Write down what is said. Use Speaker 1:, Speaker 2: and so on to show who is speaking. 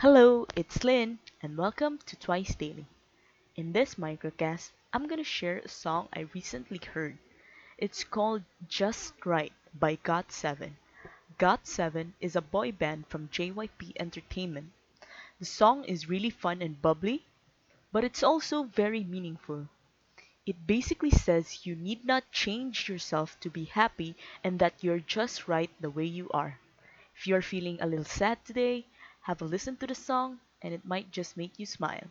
Speaker 1: Hello, it's Lynn, and welcome to Twice Daily. In this microcast, I'm gonna share a song I recently heard. It's called Just Right by GOT7. GOT7 is a boy band from JYP Entertainment. The song is really fun and bubbly, but it's also very meaningful. It basically says you need not change yourself to be happy and that you're just right the way you are. If you're feeling a little sad today, have a listen to the song and it might just make you smile.